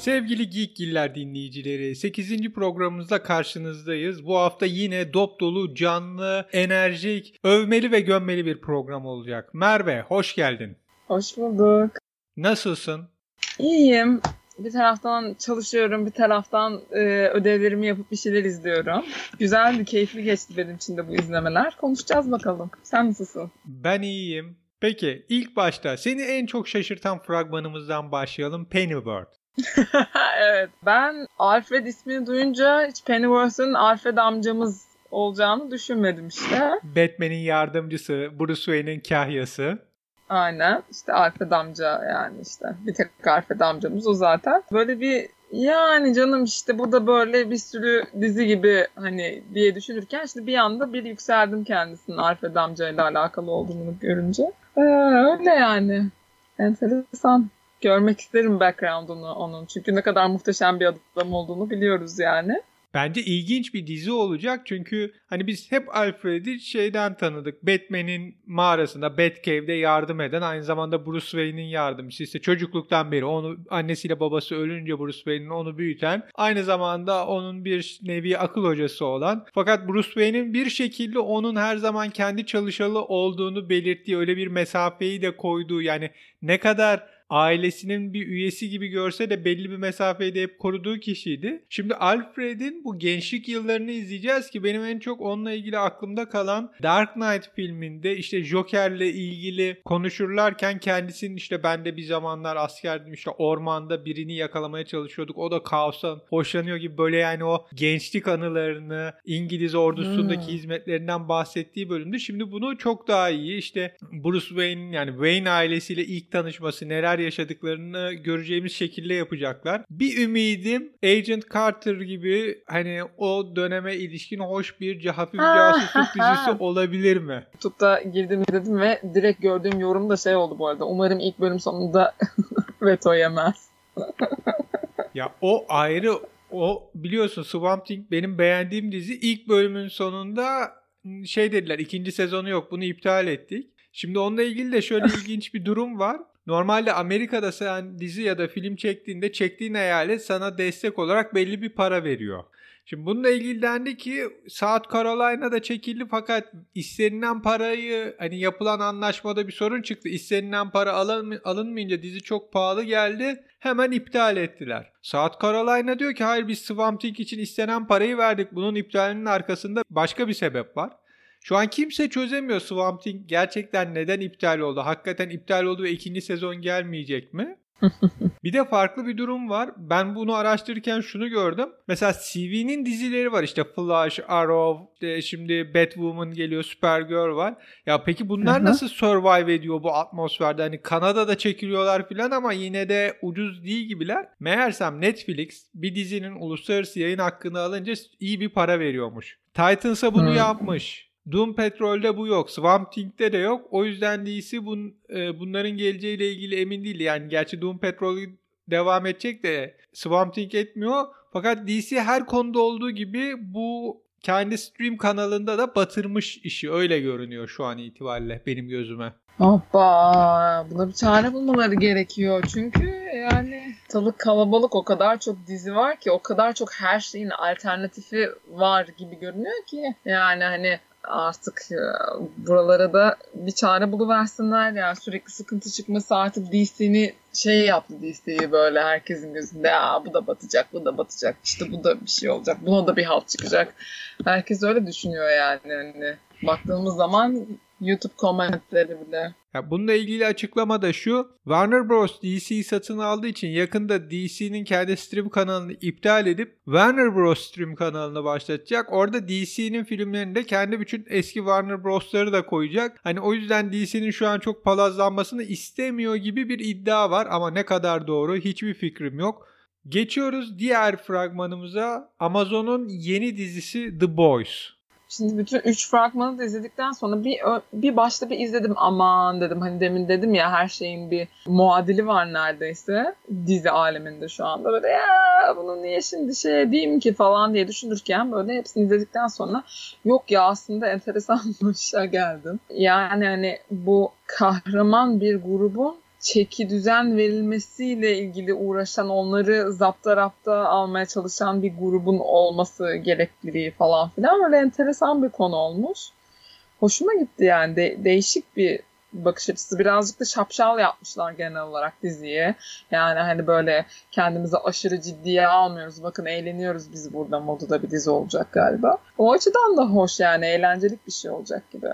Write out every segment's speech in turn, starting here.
Sevgili Geekgiller dinleyicileri 8. programımızda karşınızdayız. Bu hafta yine dop dolu, canlı, enerjik, övmeli ve gömmeli bir program olacak. Merve hoş geldin. Hoş bulduk. Nasılsın? İyiyim. Bir taraftan çalışıyorum, bir taraftan e, ödevlerimi yapıp bir şeyler izliyorum. Güzeldi, keyifli geçti benim için de bu izlemeler. Konuşacağız bakalım. Sen nasılsın? Ben iyiyim. Peki ilk başta seni en çok şaşırtan fragmanımızdan başlayalım. Pennyworth. evet. Ben Alfred ismini duyunca hiç Pennyworth'ın Alfred amcamız olacağını düşünmedim işte. Batman'in yardımcısı, Bruce Wayne'in kahyası. Aynen. İşte Alfred amca yani işte. Bir tek Alfred amcamız o zaten. Böyle bir yani canım işte bu da böyle bir sürü dizi gibi hani diye düşünürken işte bir anda bir yükseldim kendisinin Alfred amcayla alakalı olduğunu görünce. Ee, öyle yani. Enteresan görmek isterim background'unu onun. Çünkü ne kadar muhteşem bir adam olduğunu biliyoruz yani. Bence ilginç bir dizi olacak çünkü hani biz hep Alfred'i şeyden tanıdık. Batman'in mağarasında Batcave'de yardım eden aynı zamanda Bruce Wayne'in yardımcısı. İşte çocukluktan beri onu annesiyle babası ölünce Bruce Wayne'in onu büyüten aynı zamanda onun bir nevi akıl hocası olan fakat Bruce Wayne'in bir şekilde onun her zaman kendi çalışalı olduğunu belirttiği öyle bir mesafeyi de koyduğu yani ne kadar ailesinin bir üyesi gibi görse de belli bir mesafeyi de hep koruduğu kişiydi. Şimdi Alfred'in bu gençlik yıllarını izleyeceğiz ki benim en çok onunla ilgili aklımda kalan Dark Knight filminde işte Joker'le ilgili konuşurlarken kendisinin işte ben de bir zamanlar askerdim işte ormanda birini yakalamaya çalışıyorduk. O da kaostan hoşlanıyor gibi böyle yani o gençlik anılarını İngiliz ordusundaki hmm. hizmetlerinden bahsettiği bölümde. Şimdi bunu çok daha iyi işte Bruce Wayne'in yani Wayne ailesiyle ilk tanışması neler yaşadıklarını göreceğimiz şekilde yapacaklar. Bir ümidim Agent Carter gibi hani o döneme ilişkin hoş bir hafif casusluk dizisi olabilir mi? YouTube'da girdim dedim ve direkt gördüğüm yorum da şey oldu bu arada. Umarım ilk bölüm sonunda veto yemez. ya o ayrı o biliyorsun Swamp Thing benim beğendiğim dizi ilk bölümün sonunda şey dediler ikinci sezonu yok bunu iptal ettik. Şimdi onunla ilgili de şöyle ilginç bir durum var. Normalde Amerika'da sen dizi ya da film çektiğinde çektiğin eyalet sana destek olarak belli bir para veriyor. Şimdi bununla ilgili dendi ki South Carolina'da çekildi fakat istenilen parayı hani yapılan anlaşmada bir sorun çıktı. İstenilen para alın, alınmayınca dizi çok pahalı geldi. Hemen iptal ettiler. South Carolina diyor ki hayır biz Swamp Thing için istenen parayı verdik. Bunun iptalinin arkasında başka bir sebep var. Şu an kimse çözemiyor Swamp Thing gerçekten neden iptal oldu? Hakikaten iptal oldu ve ikinci sezon gelmeyecek mi? bir de farklı bir durum var. Ben bunu araştırırken şunu gördüm. Mesela CV'nin dizileri var işte Flash, Arrow, işte şimdi Batwoman geliyor, Supergirl var. Ya peki bunlar nasıl survive ediyor bu atmosferde? Hani Kanada'da çekiliyorlar falan ama yine de ucuz değil gibiler. Meğersem Netflix bir dizinin uluslararası yayın hakkını alınca iyi bir para veriyormuş. Titans'a bunu yapmış. Doom Petrol'de bu yok. Swamp Thing'de de yok. O yüzden DC bun, e, bunların geleceğiyle ilgili emin değil. Yani gerçi Doom Petrol devam edecek de Swamp Thing etmiyor. Fakat DC her konuda olduğu gibi bu kendi stream kanalında da batırmış işi. Öyle görünüyor şu an itibariyle benim gözüme. Hoppa buna bir çare bulmaları gerekiyor. Çünkü yani talık kalabalık o kadar çok dizi var ki o kadar çok her şeyin alternatifi var gibi görünüyor ki. Yani hani artık buralara da bir çare buluversinler ya. Sürekli sıkıntı çıkması artık DC'ni şey yaptı DC'yi böyle herkesin gözünde ya bu da batacak bu da batacak işte bu da bir şey olacak buna da bir halt çıkacak. Herkes öyle düşünüyor yani hani. Baktığımız zaman YouTube komentleri bile. Ya bununla ilgili açıklama da şu. Warner Bros. DC'yi satın aldığı için yakında DC'nin kendi stream kanalını iptal edip Warner Bros. stream kanalını başlatacak. Orada DC'nin filmlerinde kendi bütün eski Warner Bros'ları da koyacak. Hani o yüzden DC'nin şu an çok palazlanmasını istemiyor gibi bir iddia var ama ne kadar doğru hiçbir fikrim yok. Geçiyoruz diğer fragmanımıza. Amazon'un yeni dizisi The Boys. Şimdi bütün üç fragmanı da izledikten sonra bir bir başta bir izledim aman dedim. Hani demin dedim ya her şeyin bir muadili var neredeyse dizi aleminde şu anda. Böyle ya bunu niye şimdi şey diyeyim ki? falan diye düşünürken böyle hepsini izledikten sonra yok ya aslında enteresan bir şey geldim. Yani hani bu kahraman bir grubun çeki düzen verilmesiyle ilgili uğraşan, onları zapta rapta almaya çalışan bir grubun olması gerekliliği falan filan böyle enteresan bir konu olmuş. Hoşuma gitti yani de, değişik bir bakış açısı. Birazcık da şapşal yapmışlar genel olarak diziye. Yani hani böyle kendimizi aşırı ciddiye almıyoruz. Bakın eğleniyoruz biz burada modu da bir dizi olacak galiba. O açıdan da hoş yani eğlencelik bir şey olacak gibi.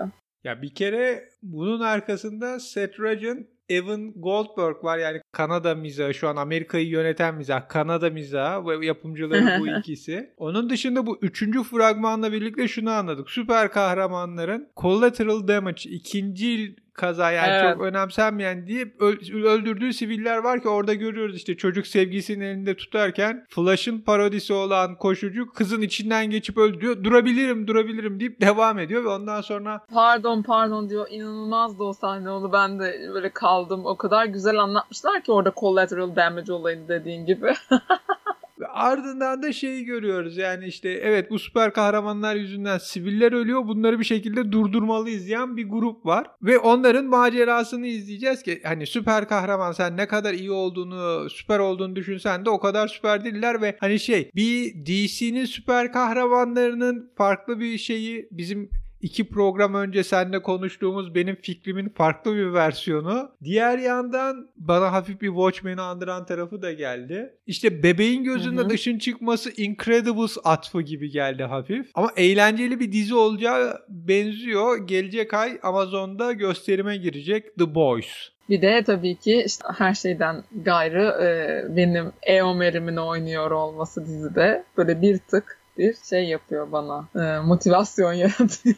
Ya bir kere bunun arkasında Seth Rogen Evan Goldberg var yani Kanada mizahı şu an Amerika'yı yöneten mizah Kanada mizahı ve yapımcıları bu ikisi. Onun dışında bu üçüncü fragmanla birlikte şunu anladık. Süper kahramanların Collateral Damage ikinci kaza yani evet. çok önemsenmeyen diye öldürdüğü siviller var ki orada görüyoruz işte çocuk sevgisinin elinde tutarken Flash'ın parodisi olan koşucu kızın içinden geçip öldürüyor. Durabilirim durabilirim deyip devam ediyor ve ondan sonra pardon pardon diyor. inanılmaz da o sahne onu ben de böyle kaldım. O kadar güzel anlatmışlar ki orada collateral damage olayını dediğin gibi. Ardından da şeyi görüyoruz yani işte evet bu süper kahramanlar yüzünden siviller ölüyor bunları bir şekilde durdurmalıyız diyen bir grup var. Ve onların macerasını izleyeceğiz ki hani süper kahraman sen ne kadar iyi olduğunu süper olduğunu düşünsen de o kadar süper değiller ve hani şey bir DC'nin süper kahramanlarının farklı bir şeyi bizim iki program önce seninle konuştuğumuz benim fikrimin farklı bir versiyonu. Diğer yandan bana hafif bir Watchmen'i andıran tarafı da geldi. İşte bebeğin gözünde Hı-hı. ışın çıkması Incredibles atfı gibi geldi hafif. Ama eğlenceli bir dizi olacağı benziyor. Gelecek ay Amazon'da gösterime girecek The Boys. Bir de tabii ki işte her şeyden gayrı e, benim Eomer'imin oynuyor olması dizide böyle bir tık bir şey yapıyor bana. E, motivasyon yaratıyor.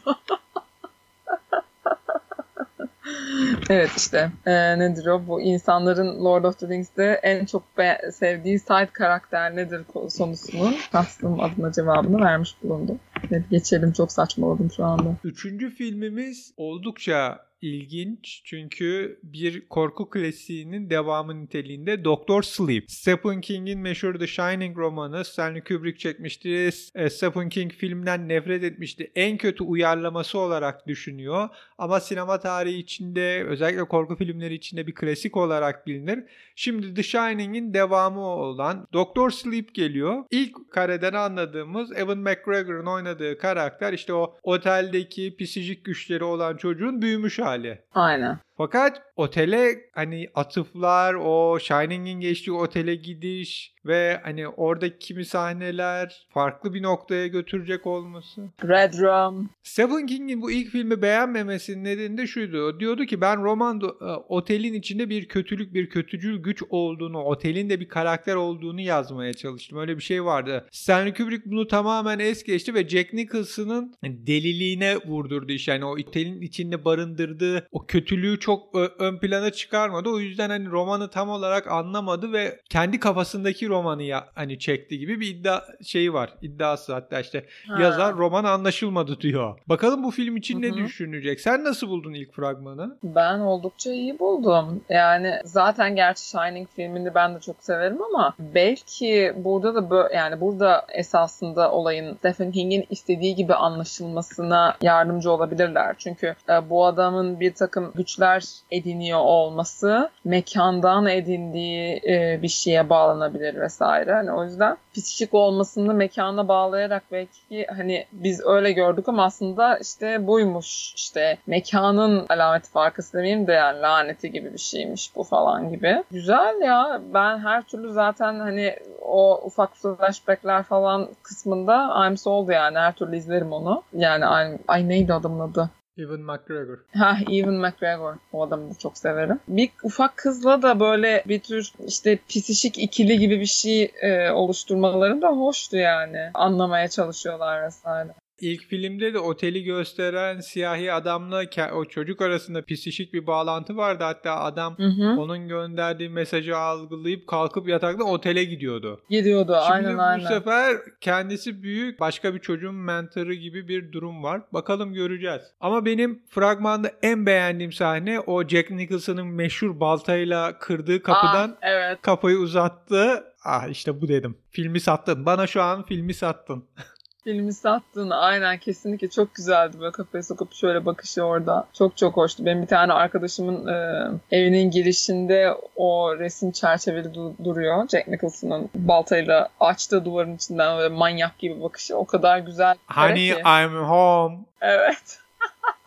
evet işte e, nedir o bu insanların Lord of the Rings'te en çok be- sevdiği side karakter nedir sorusunun kastım adına cevabını vermiş bulundum. Evet, geçelim çok saçmaladım şu anda. Üçüncü filmimiz oldukça ilginç çünkü bir korku klasiğinin devamı niteliğinde Doctor Sleep. Stephen King'in meşhur The Shining romanı Stanley Kubrick çekmişti. E, Stephen King filmden nefret etmişti. En kötü uyarlaması olarak düşünüyor. Ama sinema tarihi içinde özellikle korku filmleri içinde bir klasik olarak bilinir. Şimdi The Shining'in devamı olan Doctor Sleep geliyor. İlk kareden anladığımız Evan McGregor'ın oynadığı karakter işte o oteldeki psikolojik güçleri olan çocuğun büyümüş hali hali. Aynen. Fakat otele hani atıflar, o Shining'in geçtiği otele gidiş ve hani oradaki kimi sahneler farklı bir noktaya götürecek olması. Red Room. Stephen King'in bu ilk filmi beğenmemesinin nedeni de şuydu. O diyordu ki ben roman e, otelin içinde bir kötülük, bir kötücül güç olduğunu, otelin de bir karakter olduğunu yazmaya çalıştım. Öyle bir şey vardı. Stanley Kubrick bunu tamamen es geçti ve Jack Nicholson'ın deliliğine vurdurdu iş. Yani o otelin içinde barındırdığı o kötülüğü çok ön plana çıkarmadı. O yüzden hani romanı tam olarak anlamadı ve kendi kafasındaki romanı ya hani çekti gibi bir iddia şeyi var. İddiası hatta işte ha. yazar roman anlaşılmadı diyor. Bakalım bu film için Hı-hı. ne düşünecek? Sen nasıl buldun ilk fragmanı? Ben oldukça iyi buldum. Yani zaten gerçi Shining filmini ben de çok severim ama belki burada da böyle yani burada esasında olayın Stephen King'in istediği gibi anlaşılmasına yardımcı olabilirler. Çünkü e, bu adamın bir takım güçler ediniyor olması mekandan edindiği e, bir şeye bağlanabilir vesaire. Hani o yüzden psikik olmasını mekana bağlayarak belki hani biz öyle gördük ama aslında işte buymuş işte mekanın alameti farkası demeyeyim de yani laneti gibi bir şeymiş bu falan gibi. Güzel ya ben her türlü zaten hani o ufak flashbackler falan kısmında I'm sold yani her türlü izlerim onu. Yani ay, ay neydi adamın adı? Evan McGregor. Ha Evan McGregor. O adamı da çok severim. Bir ufak kızla da böyle bir tür işte pisişik ikili gibi bir şey e, oluşturmaları da hoştu yani. Anlamaya çalışıyorlar vesaire. İlk filmde de oteli gösteren siyahi adamla o çocuk arasında psişik bir bağlantı vardı. Hatta adam hı hı. onun gönderdiği mesajı algılayıp kalkıp yatakta otele gidiyordu. Gidiyordu Şimdi aynen bu aynen. bu sefer kendisi büyük başka bir çocuğun mentoru gibi bir durum var. Bakalım göreceğiz. Ama benim fragmanda en beğendiğim sahne o Jack Nicholson'ın meşhur baltayla kırdığı kapıdan Aa, evet. kafayı uzattı. Ah işte bu dedim. Filmi sattın. Bana şu an filmi sattın. filmi sattığını aynen kesinlikle çok güzeldi böyle kafaya sokup şöyle bakışı orada. Çok çok hoştu. Benim bir tane arkadaşımın e, evinin girişinde o resim çerçeveli du- duruyor. Jack Nicholson'ın baltayla açtığı duvarın içinden böyle manyak gibi bakışı o kadar güzel. Honey ki. I'm home. Evet.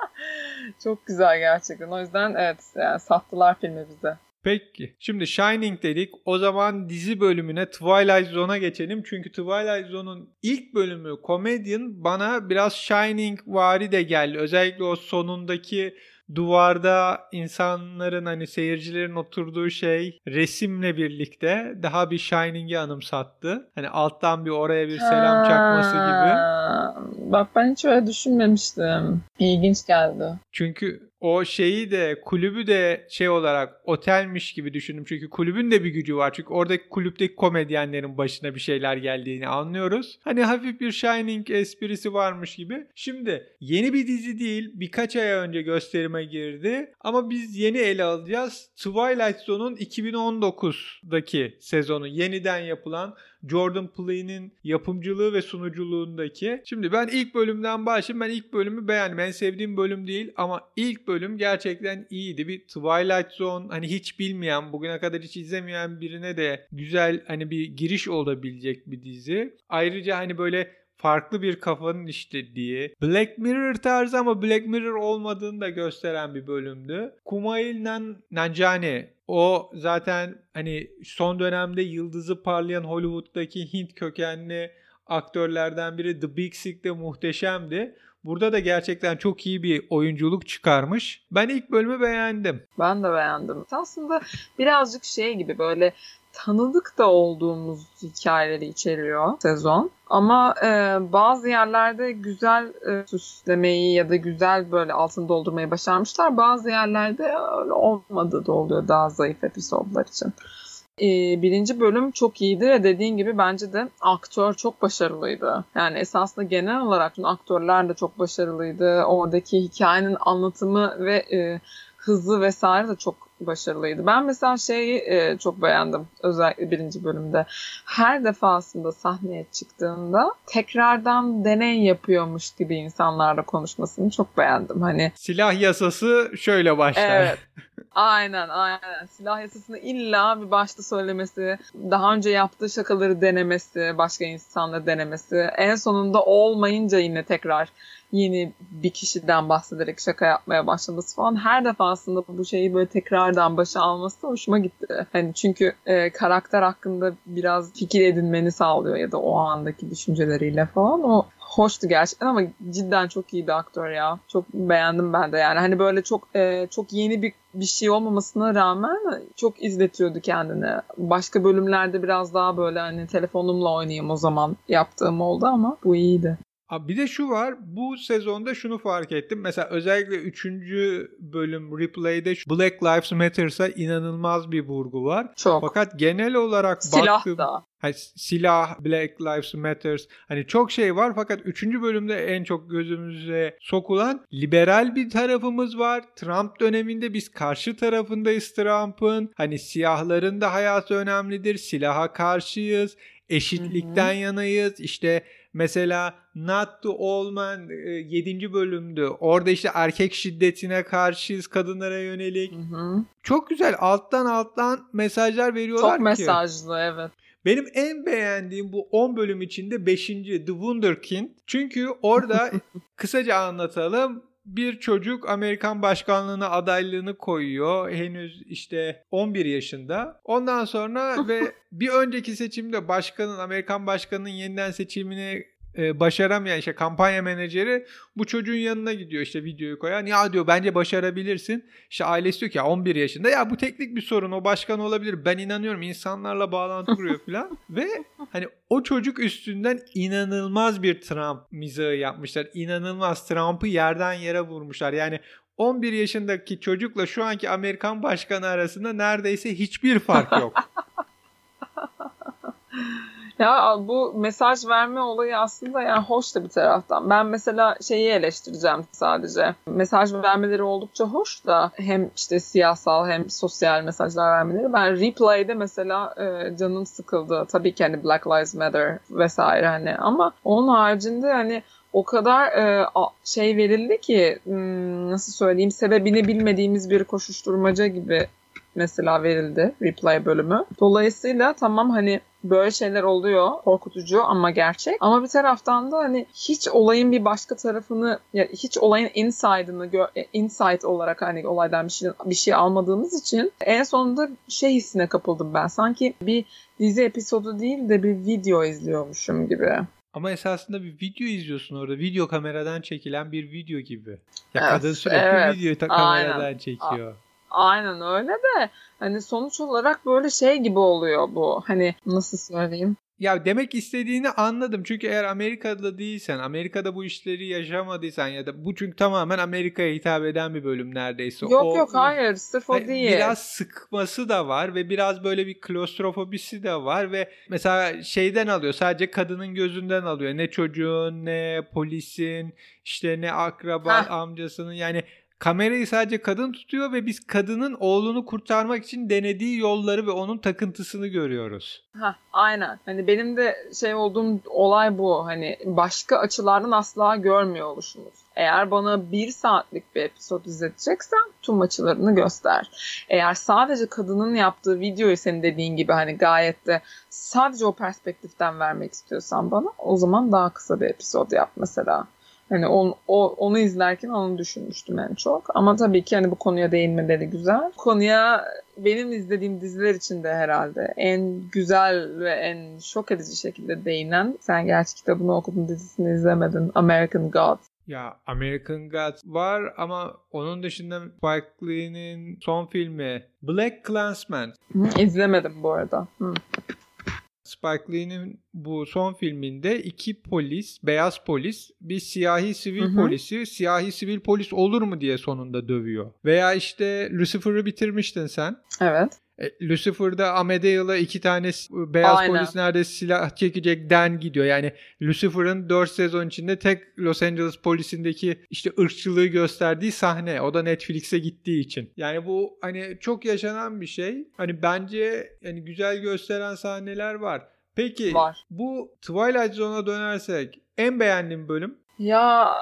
çok güzel gerçekten. O yüzden evet yani sattılar filmi bize. Peki. Şimdi Shining dedik. O zaman dizi bölümüne Twilight Zone'a geçelim. Çünkü Twilight Zone'un ilk bölümü Comedian bana biraz Shining vari de geldi. Özellikle o sonundaki duvarda insanların hani seyircilerin oturduğu şey resimle birlikte daha bir Shining'i anımsattı. Hani alttan bir oraya bir selam çakması gibi. Ha, Bak ben hiç öyle düşünmemiştim. İlginç geldi. Çünkü o şeyi de kulübü de şey olarak otelmiş gibi düşündüm. Çünkü kulübün de bir gücü var. Çünkü oradaki kulüpteki komedyenlerin başına bir şeyler geldiğini anlıyoruz. Hani hafif bir Shining esprisi varmış gibi. Şimdi yeni bir dizi değil. Birkaç ay önce gösterime girdi. Ama biz yeni ele alacağız. Twilight Zone'un 2019'daki sezonu yeniden yapılan Jordan Peele'nin yapımcılığı ve sunuculuğundaki. Şimdi ben ilk bölümden başlayayım. Ben ilk bölümü beğendim. En sevdiğim bölüm değil ama ilk bölüm gerçekten iyiydi. Bir Twilight Zone hani hiç bilmeyen, bugüne kadar hiç izlemeyen birine de güzel hani bir giriş olabilecek bir dizi. Ayrıca hani böyle farklı bir kafanın işlediği, Black Mirror tarzı ama Black Mirror olmadığını da gösteren bir bölümdü. Kumail Nan Nanjiani o zaten hani son dönemde yıldızı parlayan Hollywood'daki Hint kökenli aktörlerden biri The Big Sick'te muhteşemdi. Burada da gerçekten çok iyi bir oyunculuk çıkarmış. Ben ilk bölümü beğendim. Ben de beğendim. Aslında birazcık şey gibi böyle tanıdık da olduğumuz hikayeleri içeriyor sezon. Ama e, bazı yerlerde güzel e, süslemeyi ya da güzel böyle altını doldurmayı başarmışlar. Bazı yerlerde öyle olmadığı da oluyor daha zayıf episodlar için. E, birinci bölüm çok iyiydi ve dediğin gibi bence de aktör çok başarılıydı. Yani esasında genel olarak aktörler de çok başarılıydı. Oradaki hikayenin anlatımı ve e, hızı vesaire de çok başarılıydı. Ben mesela şeyi e, çok beğendim özellikle birinci bölümde. Her defasında sahneye çıktığında tekrardan deney yapıyormuş gibi insanlarla konuşmasını çok beğendim. Hani Silah yasası şöyle başlar. Evet. Aynen aynen. Silah yasasını illa bir başta söylemesi, daha önce yaptığı şakaları denemesi, başka insanları denemesi, en sonunda olmayınca yine tekrar yeni bir kişiden bahsederek şaka yapmaya başlaması falan her defasında bu şeyi böyle tekrardan başa alması hoşuma gitti. Hani çünkü e, karakter hakkında biraz fikir edinmeni sağlıyor ya da o andaki düşünceleriyle falan. O hoştu gerçekten ama cidden çok iyi bir aktör ya. Çok beğendim ben de yani. Hani böyle çok e, çok yeni bir bir şey olmamasına rağmen çok izletiyordu kendini. Başka bölümlerde biraz daha böyle hani telefonumla oynayayım o zaman yaptığım oldu ama bu iyiydi. Abi bir de şu var. Bu sezonda şunu fark ettim. Mesela özellikle 3. bölüm replay'de Black Lives Matter'sa inanılmaz bir vurgu var. Çok. Fakat genel olarak Silah baktığım da. hani silah, Black Lives Matters hani çok şey var fakat 3. bölümde en çok gözümüze sokulan liberal bir tarafımız var. Trump döneminde biz karşı tarafındayız Trump'ın. Hani siyahların da hayatı önemlidir. Silaha karşıyız. Eşitlikten Hı hı. yanayız. İşte mesela Not to All Men 7. bölümdü. Orada işte erkek şiddetine karşıyız kadınlara yönelik. Hı hı. Çok güzel alttan alttan mesajlar veriyorlar Çok ki. mesajlı evet. Benim en beğendiğim bu 10 bölüm içinde 5. The Wunderkind. Çünkü orada kısaca anlatalım. Bir çocuk Amerikan başkanlığına adaylığını koyuyor. Henüz işte 11 yaşında. Ondan sonra ve bir önceki seçimde başkanın Amerikan başkanının yeniden seçimini e, başaramayan işte kampanya menajeri bu çocuğun yanına gidiyor işte videoyu koyan. Ya diyor bence başarabilirsin. İşte ailesi diyor ki ya 11 yaşında ya bu teknik bir sorun o başkan olabilir. Ben inanıyorum insanlarla bağlantı kuruyor falan. Ve hani o çocuk üstünden inanılmaz bir Trump mizahı yapmışlar. İnanılmaz Trump'ı yerden yere vurmuşlar. Yani 11 yaşındaki çocukla şu anki Amerikan başkanı arasında neredeyse hiçbir fark yok. Ya bu mesaj verme olayı aslında yani hoş da bir taraftan. Ben mesela şeyi eleştireceğim sadece. Mesaj vermeleri oldukça hoş da hem işte siyasal hem sosyal mesajlar vermeleri. Ben replay'de mesela e, canım sıkıldı. Tabii ki hani Black Lives Matter vesaire hani ama onun haricinde hani o kadar e, şey verildi ki hmm, nasıl söyleyeyim sebebini bilmediğimiz bir koşuşturmaca gibi mesela verildi replay bölümü. Dolayısıyla tamam hani böyle şeyler oluyor korkutucu ama gerçek. Ama bir taraftan da hani hiç olayın bir başka tarafını ya hiç olayın inside'ını e, insight olarak hani olaydan bir şey bir şey almadığımız için en sonunda şey hissine kapıldım ben. Sanki bir dizi episodu değil de bir video izliyormuşum gibi. Ama esasında bir video izliyorsun orada. Video kameradan çekilen bir video gibi. Ya evet, kadın sürekli evet. video kameradan Aynen. çekiyor. Aynen öyle de hani sonuç olarak böyle şey gibi oluyor bu. Hani nasıl söyleyeyim? Ya demek istediğini anladım. Çünkü eğer Amerika'da değilsen, Amerika'da bu işleri yaşamadıysan ya da bu çünkü tamamen Amerika'ya hitap eden bir bölüm neredeyse. Yok o, yok hayır sırf o değil. Biraz sıkması da var ve biraz böyle bir klostrofobisi de var ve mesela şeyden alıyor sadece kadının gözünden alıyor. Ne çocuğun ne polisin işte ne akraba Heh. amcasının yani kamerayı sadece kadın tutuyor ve biz kadının oğlunu kurtarmak için denediği yolları ve onun takıntısını görüyoruz. Ha, aynen. Hani benim de şey olduğum olay bu. Hani başka açılardan asla görmüyor oluşumuz. Eğer bana bir saatlik bir episod izleteceksen tüm açılarını göster. Eğer sadece kadının yaptığı videoyu senin dediğin gibi hani gayet de sadece o perspektiften vermek istiyorsan bana o zaman daha kısa bir episod yap mesela. Hani on, o, onu izlerken onu düşünmüştüm en çok. Ama tabii ki hani bu konuya değinmeleri güzel. Konuya benim izlediğim diziler içinde herhalde en güzel ve en şok edici şekilde değinen sen gerçi kitabını okudun dizisini izlemedin American Gods. Ya American Gods var ama onun dışında Spike Lee'nin son filmi Black Clansman. Hı, izlemedim bu arada. Hı. Spike Lee'nin bu son filminde iki polis, beyaz polis bir siyahi sivil hı hı. polisi siyahi sivil polis olur mu diye sonunda dövüyor. Veya işte Lucifer'ı bitirmiştin sen. Evet. E, Lucifer'da Amadeus'la iki tane beyaz Aynen. polis nerede silah çekecek den gidiyor. Yani Lucifer'ın 4 sezon içinde tek Los Angeles polisindeki işte ırkçılığı gösterdiği sahne. O da Netflix'e gittiği için. Yani bu hani çok yaşanan bir şey. Hani bence yani güzel gösteren sahneler var. Peki var. bu Twilight Zone'a dönersek en beğendiğin bölüm? Ya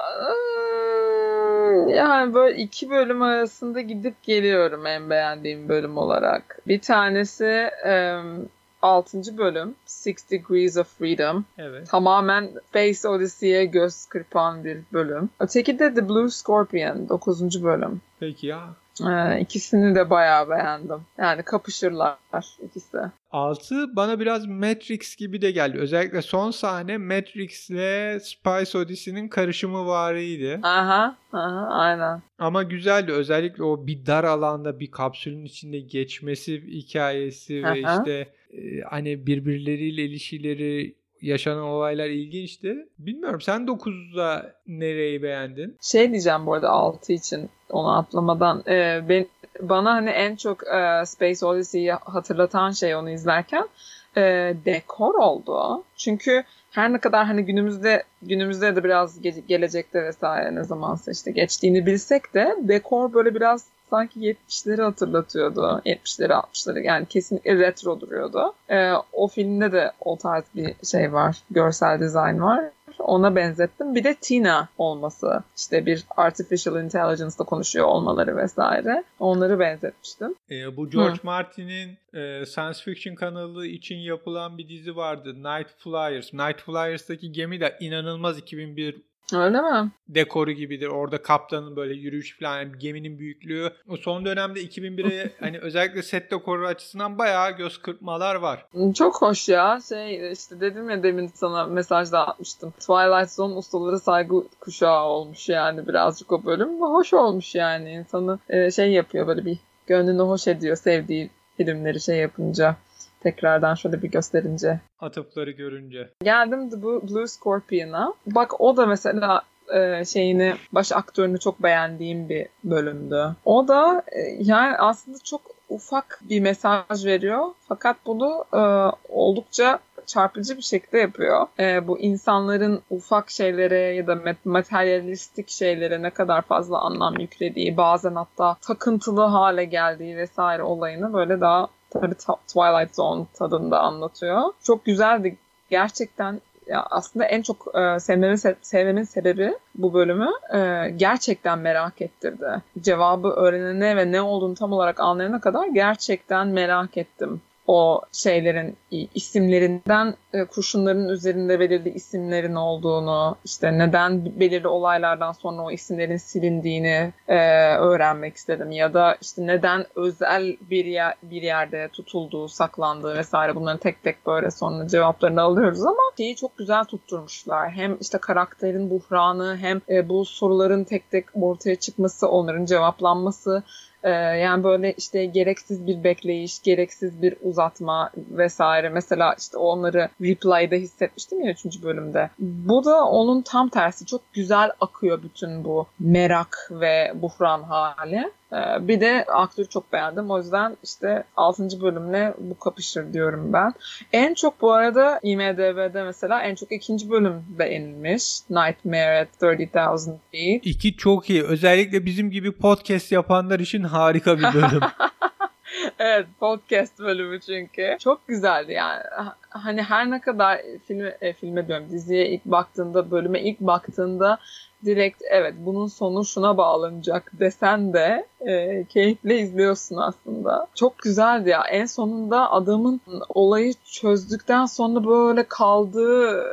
yani böyle iki bölüm arasında gidip geliyorum en beğendiğim bölüm olarak. Bir tanesi um, 6. bölüm Six Degrees of Freedom. Evet. Tamamen Space Odyssey'e göz kırpan bir bölüm. Öteki de The Blue Scorpion 9. bölüm. Peki ya. Ee, ikisini de bayağı beğendim. Yani kapışırlar ikisi. 6 bana biraz Matrix gibi de geldi. Özellikle son sahne Matrix ile Spice Odyssey'nin karışımı varıydı. Aha, aha aynen. Ama güzeldi. Özellikle o bir dar alanda bir kapsülün içinde geçmesi hikayesi aha. ve işte e, hani birbirleriyle ilişkileri yaşanan olaylar ilginçti. Bilmiyorum sen 9'da nereyi beğendin? Şey diyeceğim bu arada 6 için onu atlamadan. Ee, ben, bana hani en çok e, Space Odyssey'yi hatırlatan şey onu izlerken e, dekor oldu. Çünkü her ne kadar hani günümüzde günümüzde de biraz ge- gelecekte vesaire ne zamansa işte geçtiğini bilsek de dekor böyle biraz sanki 70'leri hatırlatıyordu. 70'leri 60'ları yani kesinlikle retro duruyordu. Ee, o filmde de o tarz bir şey var. Görsel dizayn var. Ona benzettim. Bir de Tina olması. işte bir artificial intelligence'da konuşuyor olmaları vesaire. Onları benzetmiştim. E, bu George Hı. Martin'in e, science fiction kanalı için yapılan bir dizi vardı. Night Flyers. Night Flyers'taki gemi de inanılmaz 2001 Öyle mi? Dekoru gibidir. Orada kaptanın böyle yürüyüş falan yani geminin büyüklüğü. O son dönemde 2001'e hani özellikle set dekoru açısından bayağı göz kırpmalar var. Çok hoş ya. Şey işte dedim ya demin sana mesajda atmıştım. Twilight Zone ustaları saygı kuşağı olmuş yani birazcık o bölüm. Hoş olmuş yani. insanı e, şey yapıyor böyle bir gönlünü hoş ediyor sevdiği filmleri şey yapınca tekrardan şöyle bir gösterince. Atıfları görünce. Geldim The Blue Scorpion'a. Bak o da mesela e, şeyini baş aktörünü çok beğendiğim bir bölümdü. O da e, yani aslında çok ufak bir mesaj veriyor. Fakat bunu e, oldukça çarpıcı bir şekilde yapıyor. E, bu insanların ufak şeylere ya da materyalistik şeylere ne kadar fazla anlam yüklediği, bazen hatta takıntılı hale geldiği vesaire olayını böyle daha tabii Twilight Zone tadında anlatıyor. Çok güzeldi. Gerçekten ya aslında en çok e, sevmemin, sevmemin sebebi bu bölümü e, gerçekten merak ettirdi. Cevabı öğrenene ve ne olduğunu tam olarak anlayana kadar gerçekten merak ettim o şeylerin isimlerinden e, kurşunların üzerinde belirli isimlerin olduğunu, işte neden belirli olaylardan sonra o isimlerin silindiğini e, öğrenmek istedim ya da işte neden özel bir yer, bir yerde tutulduğu, saklandığı vesaire bunların tek tek böyle sonra cevaplarını alıyoruz ama şeyi çok güzel tutturmuşlar. Hem işte karakterin buhranı hem e, bu soruların tek tek ortaya çıkması, onların cevaplanması ee, yani böyle işte gereksiz bir bekleyiş, gereksiz bir uzatma vesaire. Mesela işte onları reply'da hissetmiştim ya 3. bölümde. Bu da onun tam tersi. Çok güzel akıyor bütün bu merak ve buhran hali. Ee, bir de aktörü çok beğendim. O yüzden işte 6. bölümle bu kapışır diyorum ben. En çok bu arada IMDB'de mesela en çok ikinci bölüm beğenilmiş. Nightmare at 30,000 Feet. İki çok iyi. Özellikle bizim gibi podcast yapanlar için harika bir bölüm. evet podcast bölümü çünkü. Çok güzeldi yani. Hani her ne kadar filme, e, filme diyorum diziye ilk baktığında, bölüme ilk baktığında direkt evet bunun sonu şuna bağlanacak desen de e, keyifle izliyorsun aslında. Çok güzeldi ya. En sonunda adamın olayı çözdükten sonra böyle kaldığı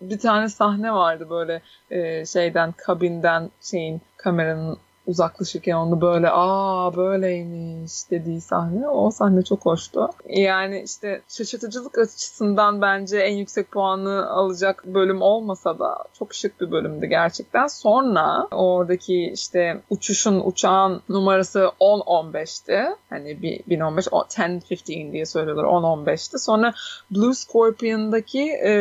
bir tane sahne vardı böyle e, şeyden kabinden şeyin kameranın uzaklaşırken onu böyle aa böyleymiş dediği sahne o sahne çok hoştu. Yani işte şaşırtıcılık açısından bence en yüksek puanı alacak bölüm olmasa da çok şık bir bölümdü gerçekten. Sonra oradaki işte uçuşun uçağın numarası 10-15'ti. Hani bir 1015 10-15 diye söylüyorlar 10-15'ti. Sonra Blue Scorpion'daki e,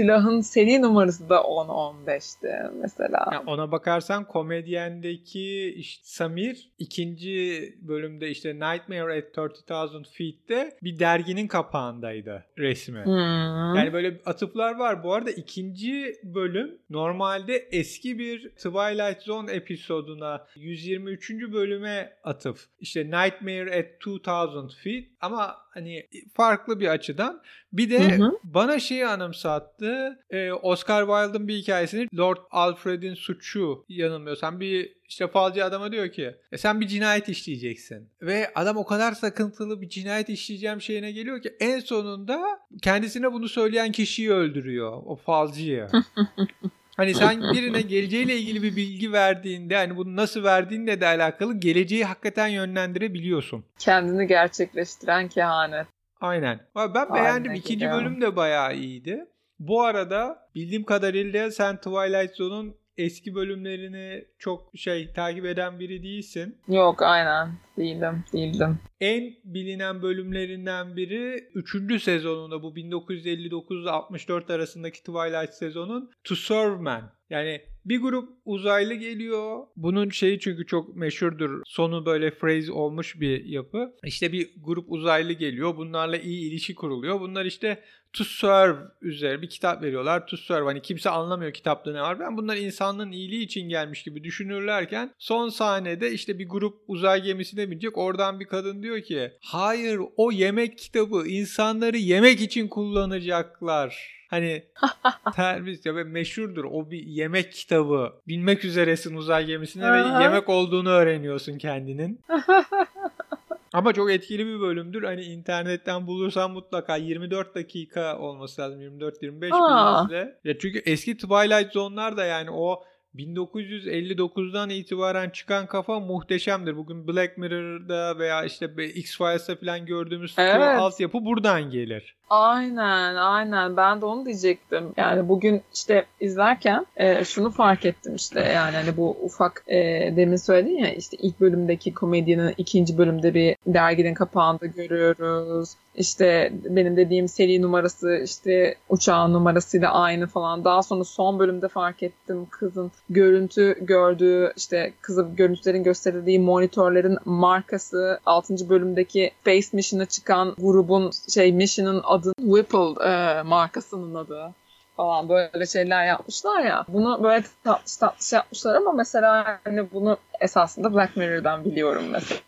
silahın seri numarası da 10-15'ti mesela. Yani ona bakarsan komedyendeki işte Samir ikinci bölümde işte Nightmare at 30,000 Feet'te bir derginin kapağındaydı resmi. Hmm. Yani böyle atıflar var. Bu arada ikinci bölüm normalde eski bir Twilight Zone episoduna 123. bölüme atıf. İşte Nightmare at 2000 Feet ama hani farklı bir açıdan. Bir de hı hı. bana şeyi anımsattı. Ee, Oscar Wilde'ın bir hikayesini Lord Alfred'in suçu yanılmıyorsam bir işte falcı adama diyor ki e sen bir cinayet işleyeceksin. Ve adam o kadar sakıntılı bir cinayet işleyeceğim şeyine geliyor ki en sonunda kendisine bunu söyleyen kişiyi öldürüyor. O falcıyı. Hani sen birine geleceğiyle ilgili bir bilgi verdiğinde hani bunu nasıl verdiğinle de alakalı geleceği hakikaten yönlendirebiliyorsun. Kendini gerçekleştiren kehanet. Aynen. Ben beğendim. Aynen. İkinci bölüm de bayağı iyiydi. Bu arada bildiğim kadarıyla sen Twilight Zone'un eski bölümlerini çok şey takip eden biri değilsin. Yok aynen değildim değildim. En bilinen bölümlerinden biri 3. sezonunda bu 1959-64 arasındaki Twilight sezonun To Serve Man. Yani bir grup uzaylı geliyor. Bunun şeyi çünkü çok meşhurdur. Sonu böyle phrase olmuş bir yapı. İşte bir grup uzaylı geliyor. Bunlarla iyi ilişki kuruluyor. Bunlar işte To Serve üzere bir kitap veriyorlar. To Serve hani kimse anlamıyor kitapta ne var. Ben bunlar insanlığın iyiliği için gelmiş gibi düşünürlerken son sahnede işte bir grup uzay gemisine binecek. Oradan bir kadın diyor ki hayır o yemek kitabı insanları yemek için kullanacaklar. Hani terbiyesiz ya meşhurdur o bir yemek kitabı. Bilmek üzeresin uzay gemisine ve yemek olduğunu öğreniyorsun kendinin. Ama çok etkili bir bölümdür. Hani internetten bulursan mutlaka 24 dakika olması lazım. 24-25 bölümde. Ya çünkü eski Twilight Zone'lar da yani o 1959'dan itibaren çıkan kafa muhteşemdir. Bugün Black Mirror'da veya işte X-Files'ta falan gördüğümüz evet. altyapı buradan gelir. Aynen aynen ben de onu diyecektim. Yani bugün işte izlerken e, şunu fark ettim işte yani hani bu ufak e, demin söyledin ya işte ilk bölümdeki komedinin ikinci bölümde bir derginin kapağında görüyoruz. İşte benim dediğim seri numarası işte uçağın numarasıyla aynı falan. Daha sonra son bölümde fark ettim kızın görüntü gördüğü işte kızı görüntülerin gösterildiği monitörlerin markası 6. bölümdeki Space Mission'a çıkan grubun şey mission'ın adı Whipple e, markasının adı falan böyle şeyler yapmışlar ya. Bunu böyle tatlış tatlış yapmışlar ama mesela hani bunu esasında Black Mirror'dan biliyorum mesela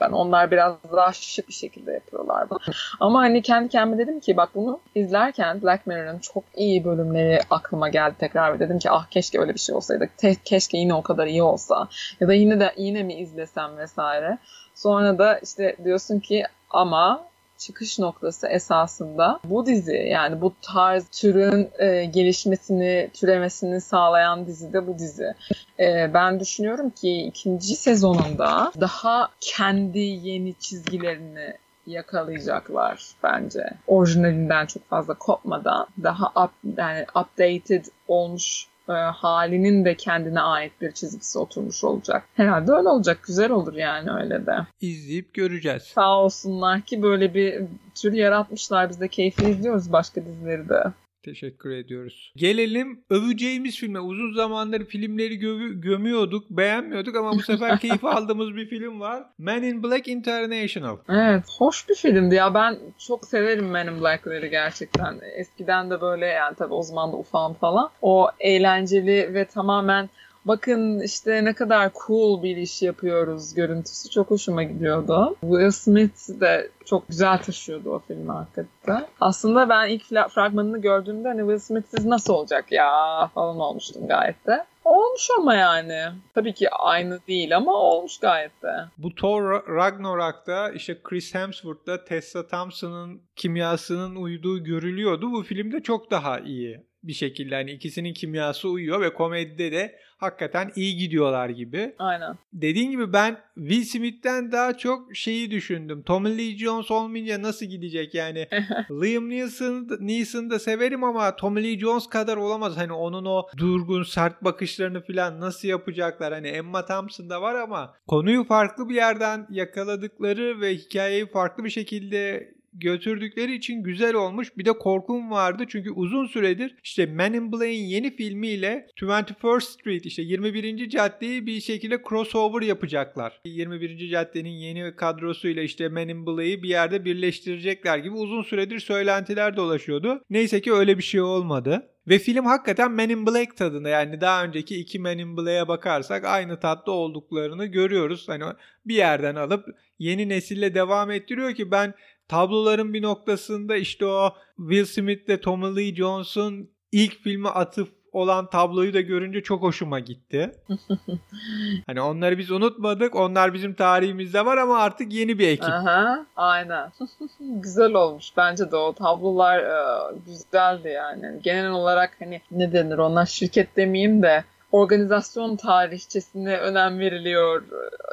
ben. Onlar biraz daha şık bir şekilde yapıyorlar bunu. Ama hani kendi kendime dedim ki bak bunu izlerken Black Mirror'ın çok iyi bölümleri aklıma geldi tekrar ve dedim ki ah keşke öyle bir şey olsaydı. Te- keşke yine o kadar iyi olsa. Ya da yine de yine mi izlesem vesaire. Sonra da işte diyorsun ki ama çıkış noktası esasında bu dizi yani bu tarz türün e, gelişmesini, türemesini sağlayan dizi de bu dizi. E, ben düşünüyorum ki ikinci sezonunda daha kendi yeni çizgilerini yakalayacaklar bence. Orijinalinden çok fazla kopmadan daha up, yani updated olmuş e, halinin de kendine ait bir çizgisi oturmuş olacak. Herhalde öyle olacak. Güzel olur yani öyle de. İzleyip göreceğiz. Sağ olsunlar ki böyle bir tür yaratmışlar. Biz de keyifli izliyoruz başka dizileri de. Teşekkür ediyoruz. Gelelim öveceğimiz filme. Uzun zamandır filmleri gö- gömüyorduk, beğenmiyorduk ama bu sefer keyif aldığımız bir film var. Men in Black International. Evet, hoş bir filmdi ya. Ben çok severim Men in Black'leri gerçekten. Eskiden de böyle yani tabii o zaman da ufam falan. O eğlenceli ve tamamen bakın işte ne kadar cool bir iş yapıyoruz görüntüsü çok hoşuma gidiyordu. Will Smith de çok güzel taşıyordu o filmi hakikaten. Aslında ben ilk fragmanını gördüğümde hani Will Smith'siz nasıl olacak ya falan olmuştum gayet de. Olmuş ama yani. Tabii ki aynı değil ama olmuş gayet de. Bu Thor Ragnarok'ta işte Chris Hemsworth'ta Tessa Thompson'ın kimyasının uyduğu görülüyordu. Bu filmde çok daha iyi bir şekilde hani ikisinin kimyası uyuyor ve komedide de hakikaten iyi gidiyorlar gibi. Aynen. Dediğin gibi ben Will Smith'ten daha çok şeyi düşündüm. Tommy Lee Jones olmayınca nasıl gidecek yani? Liam Neeson, Neeson'ı da severim ama Tommy Lee Jones kadar olamaz. Hani onun o durgun sert bakışlarını falan nasıl yapacaklar? Hani Emma Thompson da var ama konuyu farklı bir yerden yakaladıkları ve hikayeyi farklı bir şekilde götürdükleri için güzel olmuş. Bir de korkum vardı çünkü uzun süredir işte Men in Black'in yeni filmiyle 21st Street işte 21. caddeyi bir şekilde crossover yapacaklar. 21. caddenin yeni kadrosuyla işte Men in Black'i bir yerde birleştirecekler gibi uzun süredir söylentiler dolaşıyordu. Neyse ki öyle bir şey olmadı. Ve film hakikaten Men in Black tadında yani daha önceki iki Men in Black'e bakarsak aynı tatlı olduklarını görüyoruz. Hani bir yerden alıp yeni nesille devam ettiriyor ki ben tabloların bir noktasında işte o Will Smith ile Tommy Lee Jones'un ilk filmi atıf olan tabloyu da görünce çok hoşuma gitti. hani onları biz unutmadık. Onlar bizim tarihimizde var ama artık yeni bir ekip. Aha, aynen. Güzel olmuş. Bence de o tablolar e, güzeldi yani. Genel olarak hani ne denir ona şirket demeyeyim de organizasyon tarihçesine önem veriliyor.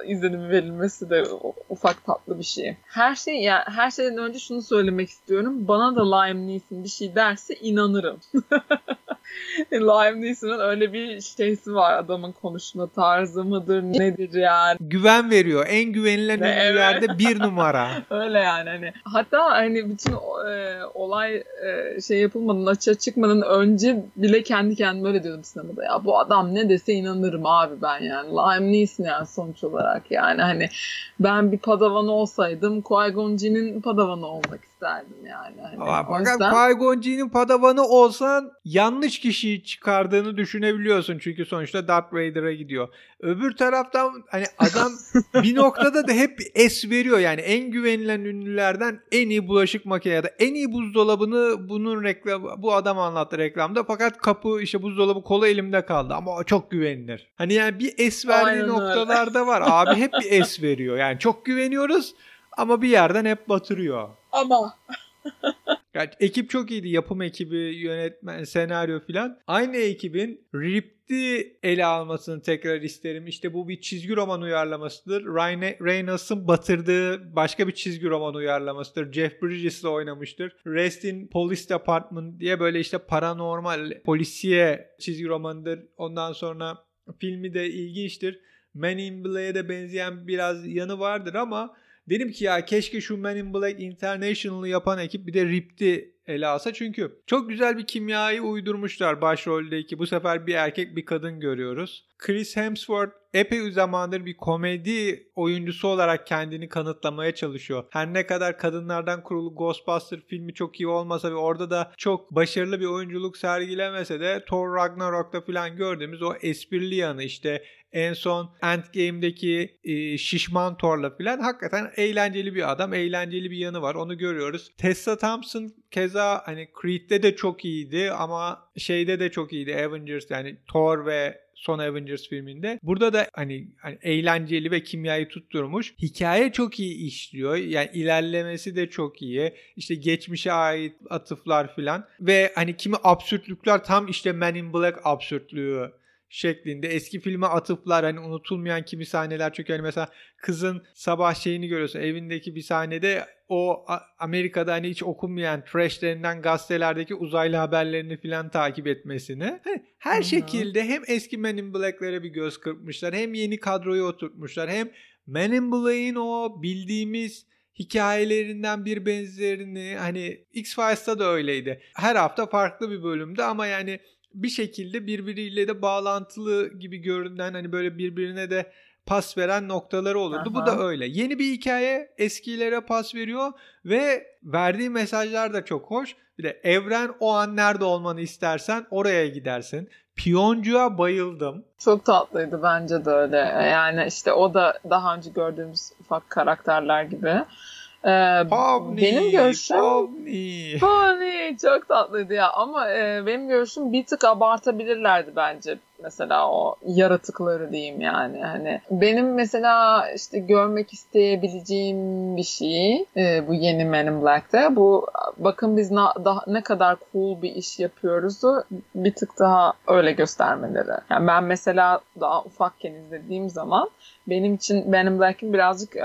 izlenim verilmesi de ufak tatlı bir şey. Her şey yani her şeyden önce şunu söylemek istiyorum. Bana da Liam Neeson bir şey derse inanırım. Liam Neeson'un öyle bir şeysi var adamın konuşma tarzı mıdır nedir yani. Güven veriyor. En güvenilen ünlülerde evet. bir numara. öyle yani hani. Hatta hani bütün e, olay e, şey yapılmadan açığa çıkmadan önce bile kendi kendime öyle diyordum sinemada ya bu adam ne dese inanırım abi ben yani. Liam Neeson yani sonuç olarak yani hani ben bir padavan olsaydım Qui-Gon Jinn'in padavanı olmak isterdim yani. Hani Aa, yüzden... Qui-Gon Jinn'in padavanı olsan yanlış kişiyi çıkardığını düşünebiliyorsun. Çünkü sonuçta Darth Vader'a gidiyor. Öbür taraftan hani adam bir noktada da hep es veriyor. Yani en güvenilen ünlülerden en iyi bulaşık makinesi ya da en iyi buzdolabını bunun reklam bu adam anlattı reklamda. Fakat kapı işte buzdolabı kolu elimde kaldı ama çok güvenilir. Hani yani bir es verdiği noktalarda var. Abi hep bir es veriyor. Yani çok güveniyoruz ama bir yerden hep batırıyor. Ama yani ekip çok iyiydi. Yapım ekibi, yönetmen, senaryo filan. Aynı ekibin Ript'i ele almasını tekrar isterim. İşte bu bir çizgi roman uyarlamasıdır. Ryan Reynolds'ın batırdığı başka bir çizgi roman uyarlamasıdır. Jeff Bridges'le oynamıştır. Rest in Police Department diye böyle işte paranormal polisiye çizgi romanıdır. Ondan sonra filmi de ilginçtir. Men in Black'e de benzeyen biraz yanı vardır ama Dedim ki ya keşke şu Men in Black International'ı yapan ekip bir de Rip'ti ele alsa. Çünkü çok güzel bir kimyayı uydurmuşlar başroldeki. Bu sefer bir erkek bir kadın görüyoruz. Chris Hemsworth epey zamandır bir komedi oyuncusu olarak kendini kanıtlamaya çalışıyor. Her ne kadar kadınlardan kurulu Ghostbuster filmi çok iyi olmasa ve orada da çok başarılı bir oyunculuk sergilemese de Thor Ragnarok'ta falan gördüğümüz o esprili yanı işte en son Endgame'deki e, şişman Thor'la falan hakikaten eğlenceli bir adam. Eğlenceli bir yanı var. Onu görüyoruz. Tessa Thompson keza hani Creed'de de çok iyiydi ama şeyde de çok iyiydi. Avengers yani Thor ve son Avengers filminde. Burada da hani, hani eğlenceli ve kimyayı tutturmuş. Hikaye çok iyi işliyor. Yani ilerlemesi de çok iyi. İşte geçmişe ait atıflar filan. Ve hani kimi absürtlükler tam işte Men in Black absürtlüğü şeklinde eski filme atıflar hani unutulmayan kimi sahneler çünkü hani mesela kızın sabah şeyini görüyorsun evindeki bir sahnede o Amerika'da hani hiç okunmayan trash denilen gazetelerdeki uzaylı haberlerini filan takip etmesini hani her Hı-hı. şekilde hem eski Men in Black'lere bir göz kırpmışlar hem yeni kadroyu oturtmuşlar hem Men in Black'in o bildiğimiz hikayelerinden bir benzerini hani X-Files'ta da öyleydi. Her hafta farklı bir bölümde ama yani bir şekilde birbiriyle de bağlantılı gibi görünen hani böyle birbirine de pas veren noktaları olurdu. Aha. Bu da öyle. Yeni bir hikaye eskilere pas veriyor ve verdiği mesajlar da çok hoş. Bir de evren o an nerede olmanı istersen oraya gidersin. Piyoncuğa bayıldım. Çok tatlıydı bence de öyle. Yani işte o da daha önce gördüğümüz ufak karakterler gibi. Ee, Pavni, benim görüşüm Pavni. Pavni çok tatlıydı ya ama e, benim görüşüm bir tık abartabilirlerdi bence mesela o yaratıkları diyeyim yani hani benim mesela işte görmek isteyebileceğim bir şey e, bu yeni Men in Black'te bu bakın biz na, daha, ne kadar cool bir iş yapıyoruzu bir tık daha öyle göstermeleri. Yani ben mesela daha ufakken izlediğim zaman benim için Men in Black'in birazcık e,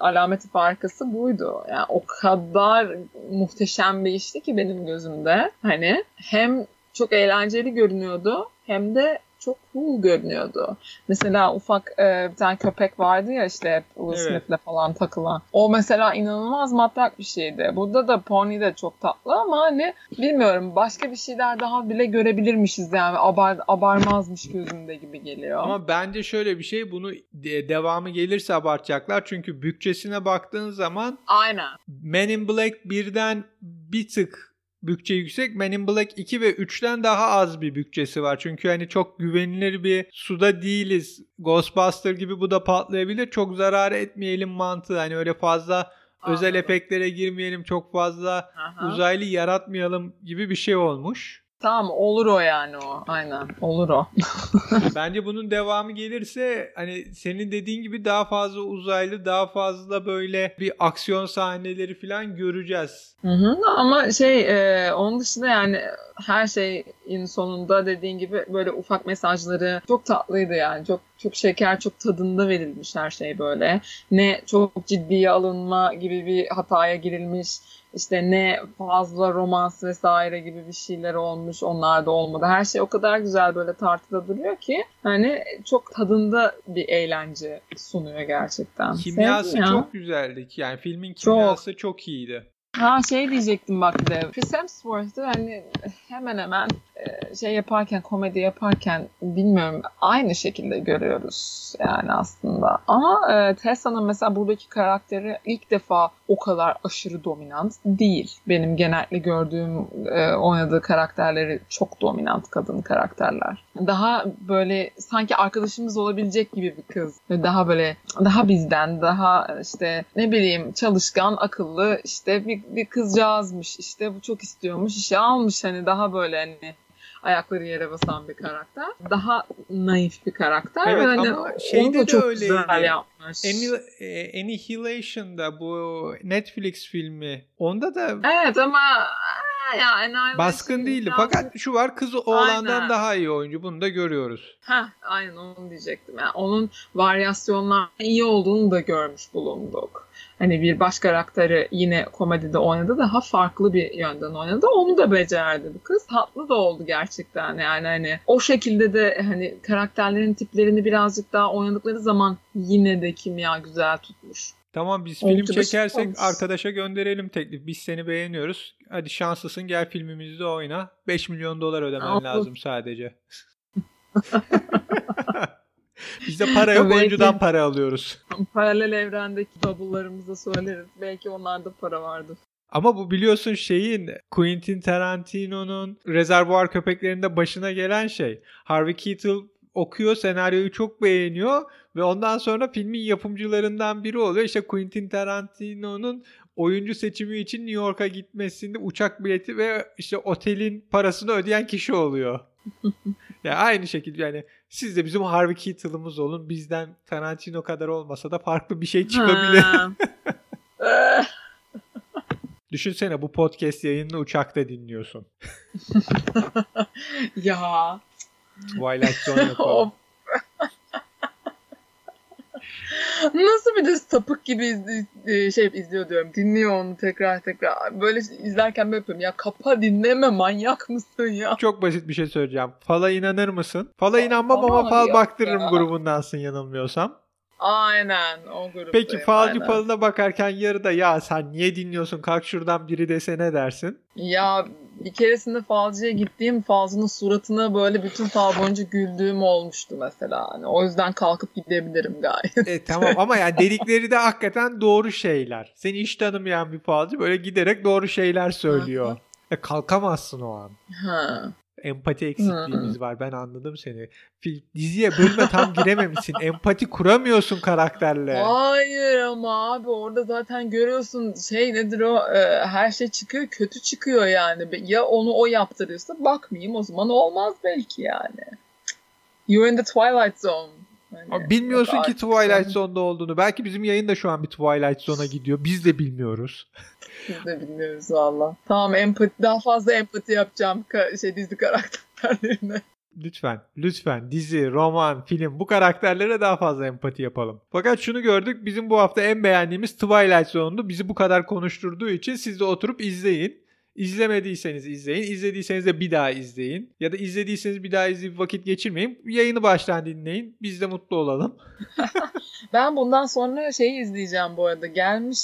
alameti farkası buydu. Yani o kadar muhteşem bir işti ki benim gözümde. Hani hem çok eğlenceli görünüyordu hem de çok cool görünüyordu. Mesela ufak e, bir tane köpek vardı ya işte Will Smith'le evet. falan takılan. O mesela inanılmaz matrak bir şeydi. Burada da Pony de çok tatlı ama hani bilmiyorum başka bir şeyler daha bile görebilirmişiz yani abar, abarmazmış gözümde gibi geliyor. Ama bence şöyle bir şey bunu de, devamı gelirse abartacaklar. Çünkü bütçesine baktığın zaman Aynen. Men in Black birden bir tık bütçe yüksek. Men in Black 2 ve 3'ten daha az bir bütçesi var. Çünkü hani çok güvenilir bir suda değiliz. Ghostbuster gibi bu da patlayabilir. Çok zarar etmeyelim mantığı. Hani öyle fazla Anladım. özel efektlere girmeyelim. Çok fazla Aha. uzaylı yaratmayalım gibi bir şey olmuş. Tamam olur o yani o. Aynen olur o. Bence bunun devamı gelirse hani senin dediğin gibi daha fazla uzaylı daha fazla böyle bir aksiyon sahneleri falan göreceğiz. Hı hı, ama şey e, onun dışında yani her şeyin sonunda dediğin gibi böyle ufak mesajları çok tatlıydı yani. Çok çok şeker, çok tadında verilmiş her şey böyle. Ne çok ciddiye alınma gibi bir hataya girilmiş işte ne fazla romans vesaire gibi bir şeyler olmuş onlar da olmadı. Her şey o kadar güzel böyle tartıda duruyor ki hani çok tadında bir eğlence sunuyor gerçekten. Kimyası çok güzeldi. Yani filmin kimyası çok, çok iyiydi. Ha şey diyecektim bak de. Chris Hemsworth'ı hani hemen hemen e, şey yaparken, komedi yaparken bilmiyorum aynı şekilde görüyoruz yani aslında. Ama e, Tessa'nın mesela buradaki karakteri ilk defa o kadar aşırı dominant değil. Benim genellikle gördüğüm e, oynadığı karakterleri çok dominant kadın karakterler. Daha böyle sanki arkadaşımız olabilecek gibi bir kız. Daha böyle daha bizden, daha işte ne bileyim çalışkan, akıllı işte bir, bir kızcağızmış. işte bu çok istiyormuş, işe almış hani daha böyle hani ayakları yere basan bir karakter. Daha naif bir karakter. Evet hani ama şeyde de çok öyleydi. güzel yapmış. E, Annihilation'da bu Netflix filmi onda da Evet ama ya baskın değildi. Fakat şu var kızı oğlandan aynen. daha iyi oyuncu. Bunu da görüyoruz. Ha, aynen onu diyecektim. Yani onun varyasyonlar iyi olduğunu da görmüş bulunduk hani bir baş karakteri yine komedide oynadı daha farklı bir yönden oynadı. Onu da becerdi bu kız. Tatlı da oldu gerçekten yani hani o şekilde de hani karakterlerin tiplerini birazcık daha oynadıkları zaman yine de kimya güzel tutmuş. Tamam biz film çekersek olmuş. arkadaşa gönderelim teklif. Biz seni beğeniyoruz. Hadi şanslısın gel filmimizde oyna. 5 milyon dolar ödemen Oldu. lazım sadece. Bizde para yok Belki. oyuncudan para alıyoruz. Paralel evrendeki bubble'larımıza söyleriz. Belki onlarda para vardır. Ama bu biliyorsun şeyin Quentin Tarantino'nun Rezervuar Köpeklerinde başına gelen şey. Harvey Keitel okuyor, senaryoyu çok beğeniyor ve ondan sonra filmin yapımcılarından biri oluyor. İşte Quentin Tarantino'nun oyuncu seçimi için New York'a gitmesinde uçak bileti ve işte otelin parasını ödeyen kişi oluyor. ya aynı şekilde yani siz de bizim Harvey Keitel'ımız olun. Bizden Tarantino kadar olmasa da farklı bir şey çıkabilir. Düşünsene bu podcast yayınını uçakta dinliyorsun. ya. Twilight Zone. Of. Nasıl bir de sapık gibi izli, e, şey izliyor diyorum. Dinliyor onu tekrar tekrar. Böyle izlerken böyle yapıyorum. Ya kapa dinleme manyak mısın ya? Çok basit bir şey söyleyeceğim. Fala inanır mısın? Fala inanmam ama Ama fal baktırırım ya. grubundansın yanılmıyorsam. Aynen o grup. Peki falcı falına bakarken yarıda ya sen niye dinliyorsun kalk şuradan biri dese ne dersin? Ya bir keresinde falcıya gittiğim falcının suratına böyle bütün fal boyunca güldüğüm olmuştu mesela. Hani o yüzden kalkıp gidebilirim gayet. E tamam ama yani dedikleri de hakikaten doğru şeyler. Seni hiç tanımayan bir falcı böyle giderek doğru şeyler söylüyor. E kalkamazsın o an. Ha. Empati eksikliğimiz var. Ben anladım seni. Diziye bölüme tam girememişsin. Empati kuramıyorsun karakterle. Hayır ama abi orada zaten görüyorsun şey nedir o e, her şey çıkıyor kötü çıkıyor yani. Ya onu o yaptırıyorsa bakmayayım o zaman olmaz belki yani. You're in the Twilight Zone. Ama bilmiyorsun ki Twilight Zone'da olduğunu. Belki bizim yayın da şu an bir Twilight Zone'a gidiyor. Biz de bilmiyoruz. Biz de bilmiyoruz valla. Tamam empati daha fazla empati yapacağım ka- şey dizi karakterlerine. Lütfen, lütfen dizi, roman, film bu karakterlere daha fazla empati yapalım. Fakat şunu gördük. Bizim bu hafta en beğendiğimiz Twilight Zone'du. Bizi bu kadar konuşturduğu için siz de oturup izleyin. İzlemediyseniz izleyin. İzlediyseniz de bir daha izleyin. Ya da izlediyseniz bir daha izleyip vakit geçirmeyin. Yayını baştan dinleyin. Biz de mutlu olalım. Ben bundan sonra şeyi izleyeceğim bu arada. Gelmiş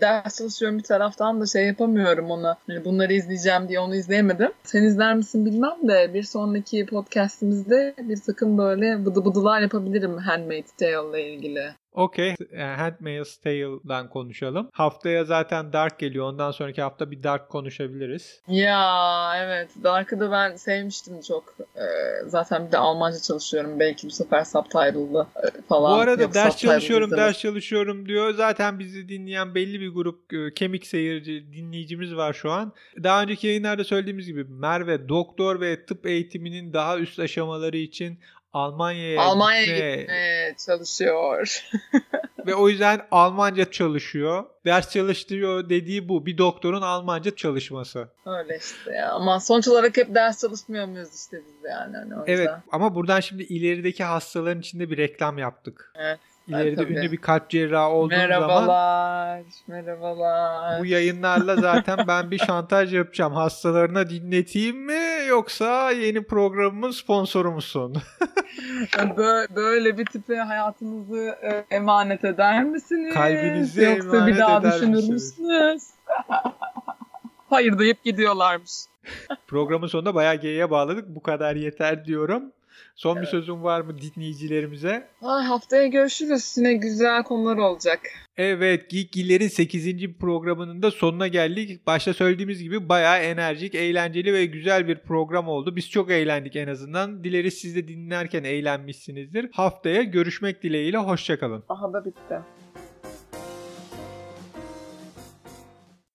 ders çalışıyorum bir taraftan da şey yapamıyorum ona. Hani bunları izleyeceğim diye onu izleyemedim. Sen izler misin bilmem de bir sonraki podcastimizde bir takım böyle bıdı bıdılar yapabilirim Handmaid's Tale ile ilgili. Okey. Handmaid's Tale'dan konuşalım. Haftaya zaten Dark geliyor. Ondan sonraki hafta bir Dark konuşabiliriz. Ya evet Dark'ı da ben sevmiştim çok. Ee, zaten bir de Almanca çalışıyorum. Belki bu sefer subtitle'lı e, falan. Bu arada Yok, ders çalışıyorum, izlemek. ders çalışıyorum diyor. Zaten bizi dinleyen belli bir grup e, kemik seyirci dinleyicimiz var şu an. Daha önceki yayınlarda söylediğimiz gibi Merve doktor ve tıp eğitiminin daha üst aşamaları için Almanya'ya Almanya'ya gitmeye gitmeye çalışıyor. ve o yüzden Almanca çalışıyor. Ders çalıştırıyor dediği bu. Bir doktorun Almanca çalışması. Öyle işte ya. Ama sonuç olarak hep ders çalışmıyor muyuz işte biz yani. Hani Evet ama buradan şimdi ilerideki hastaların içinde bir reklam yaptık. Evet, İleride tabii. ünlü bir kalp cerrahı olduğun zaman Merhabalar. Merhabalar. Bu yayınlarla zaten ben bir şantaj yapacağım. Hastalarına dinleteyim mi yoksa yeni programımın sponsoru musun? Bö- Böyle bir tipe hayatınızı e, emanet eder misiniz? Kalbinizi Yoksa bir daha düşünür misiniz? müsünüz? Hayır deyip gidiyorlarmış. Programın sonunda bayağı G'ye bağladık. Bu kadar yeter diyorum. Son bir sözüm var mı dinleyicilerimize? Ay, haftaya görüşürüz. Yine güzel konular olacak. Evet Geekgiller'in 8. programının da sonuna geldik. Başta söylediğimiz gibi bayağı enerjik, eğlenceli ve güzel bir program oldu. Biz çok eğlendik en azından. Dileriz siz de dinlerken eğlenmişsinizdir. Haftaya görüşmek dileğiyle. Hoşçakalın. Aha da bitti.